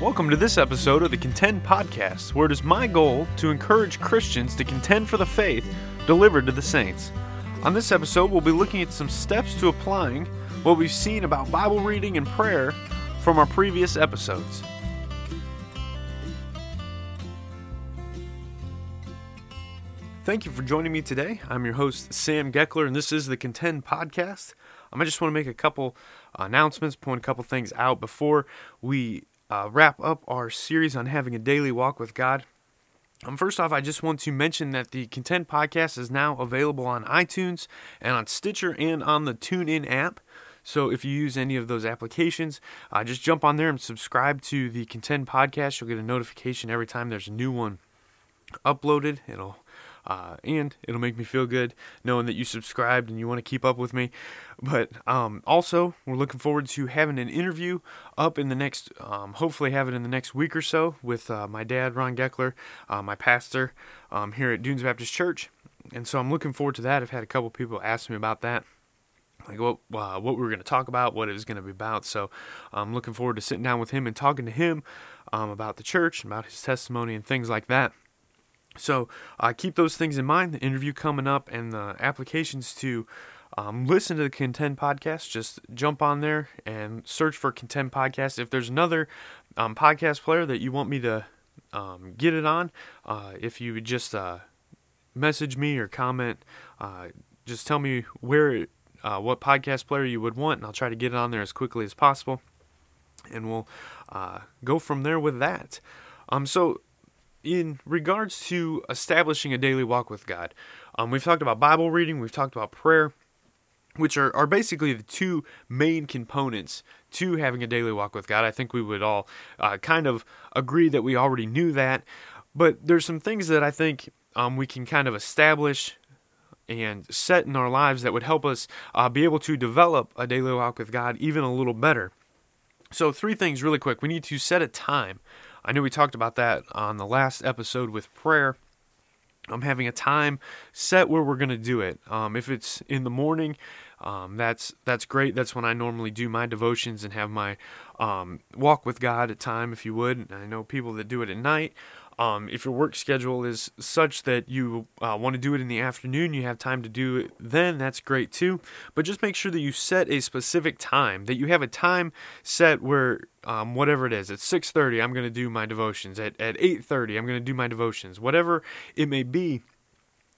Welcome to this episode of the Contend Podcast, where it is my goal to encourage Christians to contend for the faith delivered to the saints. On this episode, we'll be looking at some steps to applying what we've seen about Bible reading and prayer from our previous episodes. Thank you for joining me today. I'm your host, Sam Geckler, and this is the Contend Podcast. Um, I just want to make a couple announcements, point a couple things out before we uh, wrap up our series on having a daily walk with God. Um, first off, I just want to mention that the Contend Podcast is now available on iTunes and on Stitcher and on the TuneIn app. So if you use any of those applications, uh, just jump on there and subscribe to the Contend Podcast. You'll get a notification every time there's a new one uploaded. It'll uh, and it'll make me feel good knowing that you subscribed and you want to keep up with me. But um, also, we're looking forward to having an interview up in the next, um, hopefully, have it in the next week or so with uh, my dad, Ron Geckler, uh, my pastor um, here at Dunes Baptist Church. And so I'm looking forward to that. I've had a couple people ask me about that like what uh, what we were going to talk about, what it was going to be about. So I'm looking forward to sitting down with him and talking to him um, about the church, about his testimony, and things like that. So uh, keep those things in mind. The interview coming up and the applications to um, listen to the Contend podcast. Just jump on there and search for Contend podcast. If there's another um, podcast player that you want me to um, get it on, uh, if you would just uh, message me or comment, uh, just tell me where, uh, what podcast player you would want, and I'll try to get it on there as quickly as possible. And we'll uh, go from there with that. Um, so in regards to establishing a daily walk with God, um, we've talked about Bible reading, we've talked about prayer, which are, are basically the two main components to having a daily walk with God. I think we would all uh, kind of agree that we already knew that, but there's some things that I think um, we can kind of establish and set in our lives that would help us uh, be able to develop a daily walk with God even a little better. So, three things really quick. We need to set a time I know we talked about that on the last episode with prayer. I'm having a time set where we're to do it. Um, if it's in the morning, um, that's that's great. That's when I normally do my devotions and have my um, walk with God at time, if you would. I know people that do it at night. Um, if your work schedule is such that you uh, want to do it in the afternoon, you have time to do it then, that's great too. But just make sure that you set a specific time, that you have a time set where um, whatever it is, at 6.30 I'm going to do my devotions, at, at 8.30 I'm going to do my devotions, whatever it may be,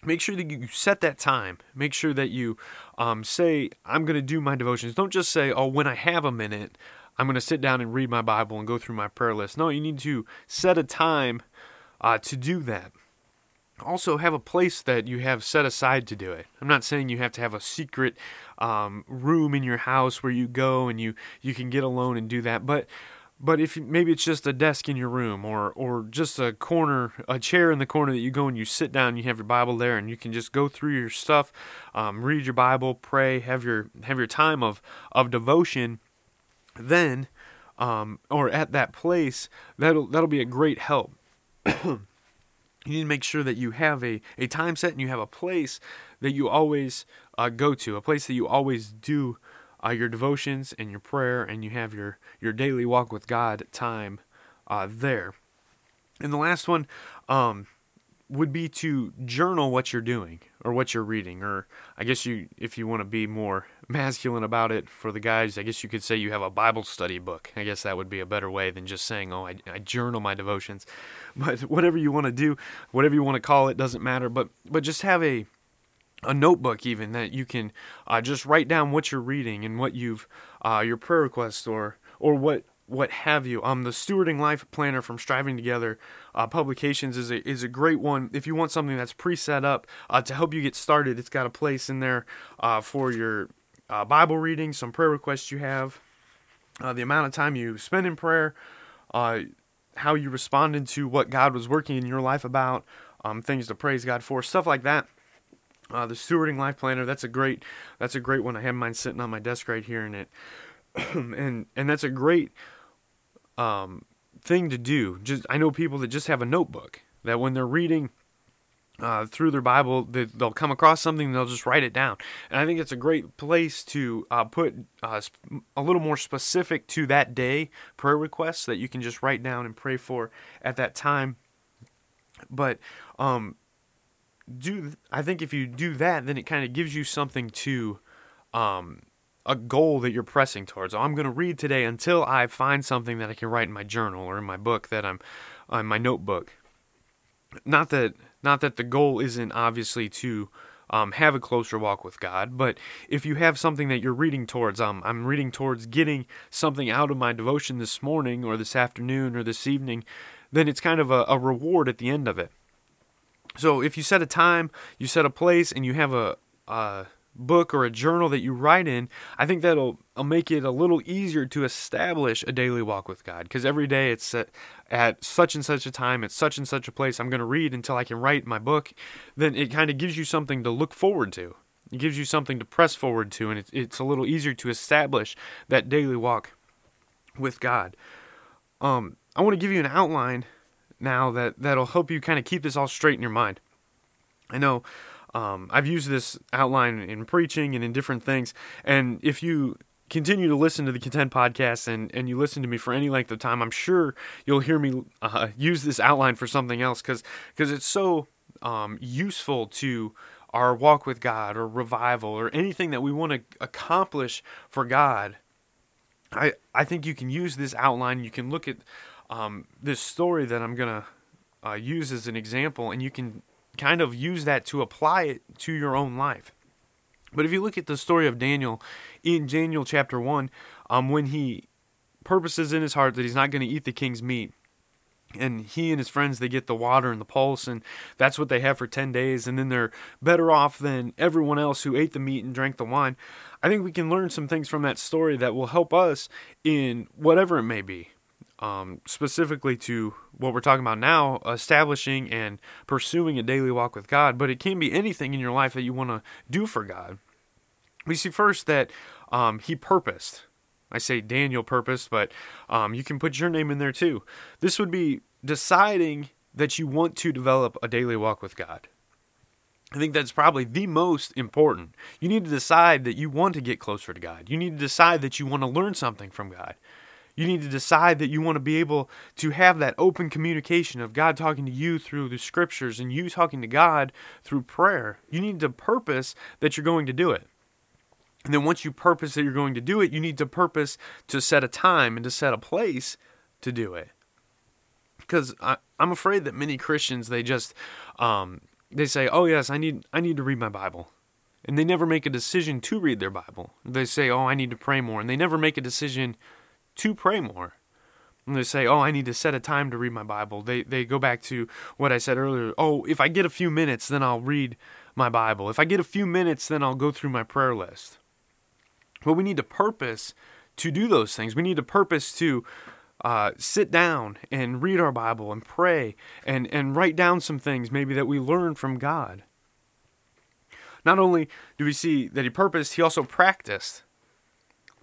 make sure that you set that time. Make sure that you um, say, I'm going to do my devotions. Don't just say, oh, when I have a minute, I'm going to sit down and read my Bible and go through my prayer list. No, you need to set a time uh, to do that. Also, have a place that you have set aside to do it. I'm not saying you have to have a secret um, room in your house where you go and you you can get alone and do that, but but if maybe it's just a desk in your room or or just a corner a chair in the corner that you go and you sit down and you have your bible there and you can just go through your stuff um, read your bible pray have your have your time of of devotion then um, or at that place that'll that'll be a great help you need to make sure that you have a, a time set and you have a place that you always uh, go to, a place that you always do uh, your devotions and your prayer, and you have your, your daily walk with God time uh, there. And the last one um, would be to journal what you're doing or what you're reading, or I guess you, if you want to be more masculine about it for the guys, I guess you could say you have a Bible study book. I guess that would be a better way than just saying, "Oh, I, I journal my devotions." But whatever you want to do, whatever you want to call it, doesn't matter. But but just have a a notebook even that you can uh, just write down what you're reading and what you've uh, your prayer requests or or what what have you. Um, the Stewarding Life Planner from Striving Together uh, Publications is a is a great one. If you want something that's pre-set up uh, to help you get started, it's got a place in there uh, for your uh, Bible reading, some prayer requests you have, uh, the amount of time you spend in prayer, uh, how you responded to what God was working in your life about, um, things to praise God for, stuff like that. The stewarding life planner that's a great that's a great one. I have mine sitting on my desk right here, and it and and that's a great um, thing to do. Just I know people that just have a notebook that when they're reading uh, through their Bible, they, will come across something, they'll just write it down. And I think it's a great place to uh, put uh, a little more specific to that day prayer requests that you can just write down and pray for at that time. But um, do I think if you do that, then it kind of gives you something to um, a goal that you're pressing towards. Oh, I'm going to read today until I find something that I can write in my journal or in my book that I'm on my notebook. Not that not that the goal isn't obviously to um, have a closer walk with God, but if you have something that you're reading towards, um, I'm reading towards getting something out of my devotion this morning or this afternoon or this evening, then it's kind of a, a reward at the end of it. So if you set a time, you set a place, and you have a, a book or a journal that you write in, I think that'll make it a little easier to establish a daily walk with God. Because every day it's at, at such and such a time, at such and such a place, I'm going to read until I can write my book. Then it kind of gives you something to look forward to. It gives you something to press forward to, and it's, it's a little easier to establish that daily walk with God. Um, I want to give you an outline now that that'll help you kind of keep this all straight in your mind. I know um, I've used this outline in preaching and in different things. And if you continue to listen to the Contend podcast and, and you listen to me for any length of time, I'm sure you'll hear me uh, use this outline for something else because it's so um, useful to our walk with God or revival or anything that we want to accomplish for God. I, I think you can use this outline. You can look at um, this story that I'm going to uh, use as an example, and you can kind of use that to apply it to your own life. But if you look at the story of Daniel in Daniel chapter 1, um, when he purposes in his heart that he's not going to eat the king's meat, and he and his friends they get the water and the pulse and that's what they have for 10 days and then they're better off than everyone else who ate the meat and drank the wine i think we can learn some things from that story that will help us in whatever it may be um, specifically to what we're talking about now, establishing and pursuing a daily walk with God, but it can be anything in your life that you want to do for God. We see first that um, he purposed. I say Daniel purposed, but um, you can put your name in there too. This would be deciding that you want to develop a daily walk with God. I think that's probably the most important. You need to decide that you want to get closer to God. You need to decide that you want to learn something from God. You need to decide that you want to be able to have that open communication of God talking to you through the scriptures and you talking to God through prayer. You need to purpose that you're going to do it. And then once you purpose that you're going to do it, you need to purpose to set a time and to set a place to do it. Because I, am afraid that many Christians they just um, they say, "Oh yes, I need I need to read my Bible," and they never make a decision to read their Bible. They say, "Oh, I need to pray more," and they never make a decision to pray more. And they say, "Oh, I need to set a time to read my Bible." They they go back to what I said earlier. Oh, if I get a few minutes, then I'll read my Bible. If I get a few minutes, then I'll go through my prayer list. But we need to purpose to do those things. We need to purpose to uh, sit down and read our Bible and pray and and write down some things maybe that we learn from God. Not only do we see that he purposed, he also practiced.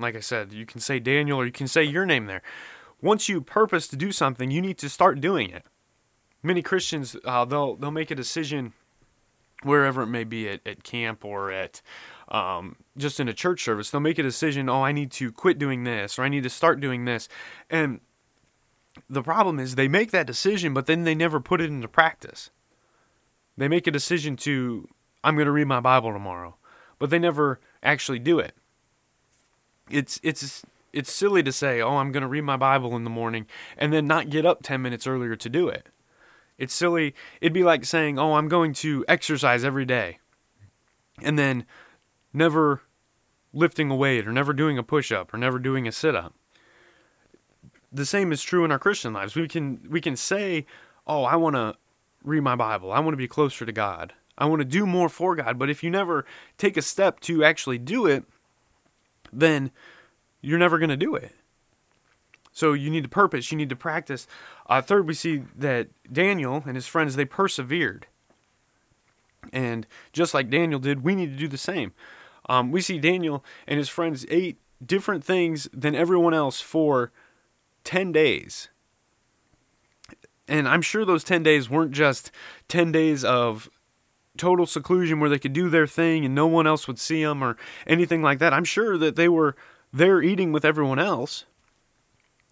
Like I said, you can say Daniel or you can say your name there. Once you purpose to do something, you need to start doing it. Many Christians, uh, they'll they'll make a decision wherever it may be at, at camp or at um, just in a church service. They'll make a decision. Oh, I need to quit doing this or I need to start doing this. And the problem is they make that decision, but then they never put it into practice. They make a decision to I'm going to read my Bible tomorrow, but they never actually do it it's it's it's silly to say, "Oh, I'm going to read my Bible in the morning," and then not get up 10 minutes earlier to do it. It's silly. It'd be like saying, "Oh, I'm going to exercise every day," and then never lifting a weight or never doing a push-up or never doing a sit-up. The same is true in our Christian lives. We can we can say, "Oh, I want to read my Bible. I want to be closer to God. I want to do more for God." But if you never take a step to actually do it, then you're never going to do it. So you need to purpose, you need to practice. Uh, third, we see that Daniel and his friends they persevered, and just like Daniel did, we need to do the same. Um, we see Daniel and his friends ate different things than everyone else for ten days, and I'm sure those ten days weren't just ten days of total seclusion where they could do their thing and no one else would see them or anything like that. I'm sure that they were there eating with everyone else.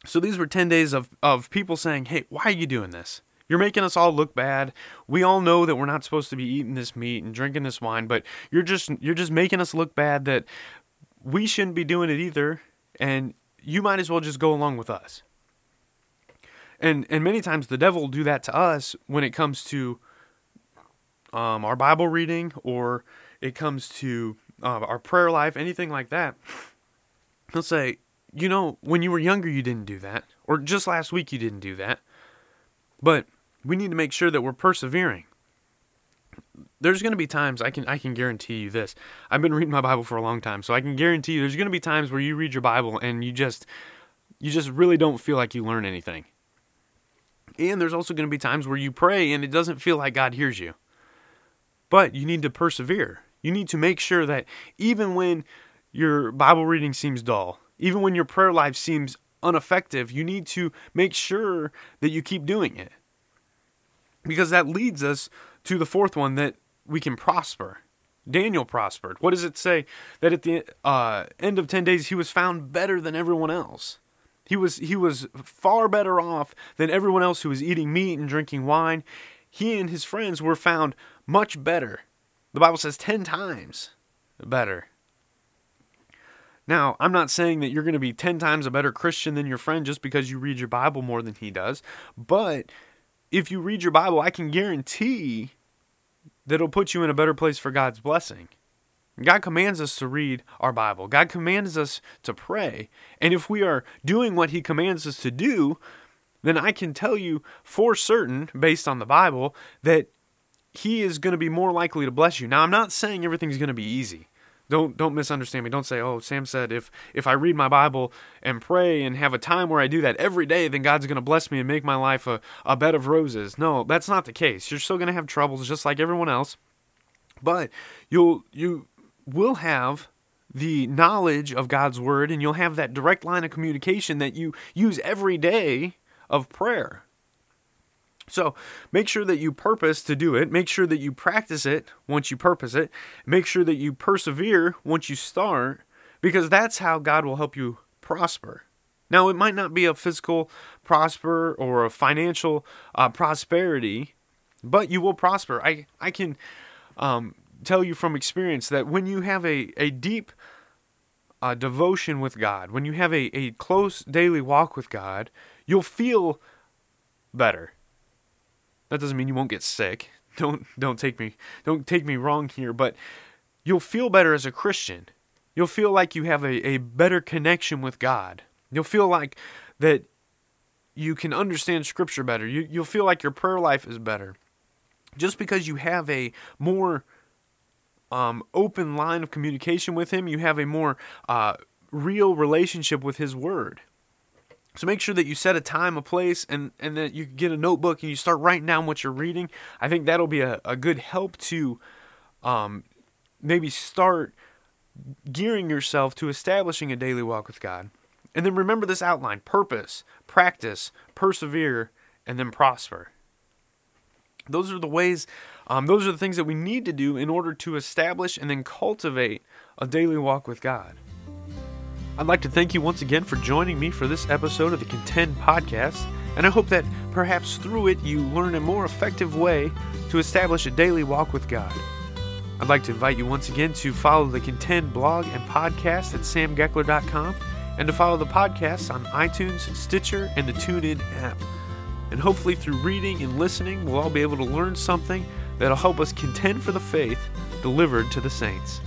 So these were 10 days of, of people saying, Hey, why are you doing this? You're making us all look bad. We all know that we're not supposed to be eating this meat and drinking this wine, but you're just you're just making us look bad that we shouldn't be doing it either, and you might as well just go along with us. And and many times the devil will do that to us when it comes to um, our Bible reading or it comes to uh, our prayer life, anything like that. He'll say, you know, when you were younger, you didn't do that, or just last week, you didn't do that. But we need to make sure that we're persevering. There's going to be times I can I can guarantee you this. I've been reading my Bible for a long time, so I can guarantee you there's going to be times where you read your Bible and you just you just really don't feel like you learn anything. And there's also going to be times where you pray and it doesn't feel like God hears you. But you need to persevere. You need to make sure that even when your Bible reading seems dull, even when your prayer life seems ineffective, you need to make sure that you keep doing it. Because that leads us to the fourth one that we can prosper. Daniel prospered. What does it say? That at the uh, end of 10 days, he was found better than everyone else. He was, he was far better off than everyone else who was eating meat and drinking wine. He and his friends were found much better. The Bible says 10 times better. Now, I'm not saying that you're going to be 10 times a better Christian than your friend just because you read your Bible more than he does, but if you read your Bible, I can guarantee that it'll put you in a better place for God's blessing. God commands us to read our Bible. God commands us to pray. And if we are doing what He commands us to do, then I can tell you for certain, based on the Bible, that He is going to be more likely to bless you. Now, I'm not saying everything's going to be easy. Don't don't misunderstand me. Don't say, "Oh, Sam said if if I read my Bible and pray and have a time where I do that every day, then God's going to bless me and make my life a, a bed of roses." No, that's not the case. You're still going to have troubles just like everyone else. But you'll you will have the knowledge of God's word and you'll have that direct line of communication that you use every day of prayer. So make sure that you purpose to do it. Make sure that you practice it once you purpose it. Make sure that you persevere once you start, because that's how God will help you prosper. Now, it might not be a physical prosper or a financial uh, prosperity, but you will prosper. I, I can um, tell you from experience that when you have a, a deep uh, devotion with God, when you have a, a close daily walk with God, you'll feel better that doesn't mean you won't get sick. Don't don't take me don't take me wrong here, but you'll feel better as a Christian. You'll feel like you have a, a better connection with God. You'll feel like that you can understand scripture better. You you'll feel like your prayer life is better. Just because you have a more um, open line of communication with him, you have a more uh, real relationship with his word. So make sure that you set a time, a place, and, and that you get a notebook and you start writing down what you're reading. I think that'll be a, a good help to um, maybe start gearing yourself to establishing a daily walk with God. And then remember this outline purpose, practice, persevere, and then prosper. Those are the ways, um, those are the things that we need to do in order to establish and then cultivate a daily walk with God. I'd like to thank you once again for joining me for this episode of the Contend Podcast, and I hope that perhaps through it you learn a more effective way to establish a daily walk with God. I'd like to invite you once again to follow the Contend blog and podcast at samgeckler.com and to follow the podcast on iTunes, Stitcher, and the TuneIn app. And hopefully, through reading and listening, we'll all be able to learn something that'll help us contend for the faith delivered to the saints.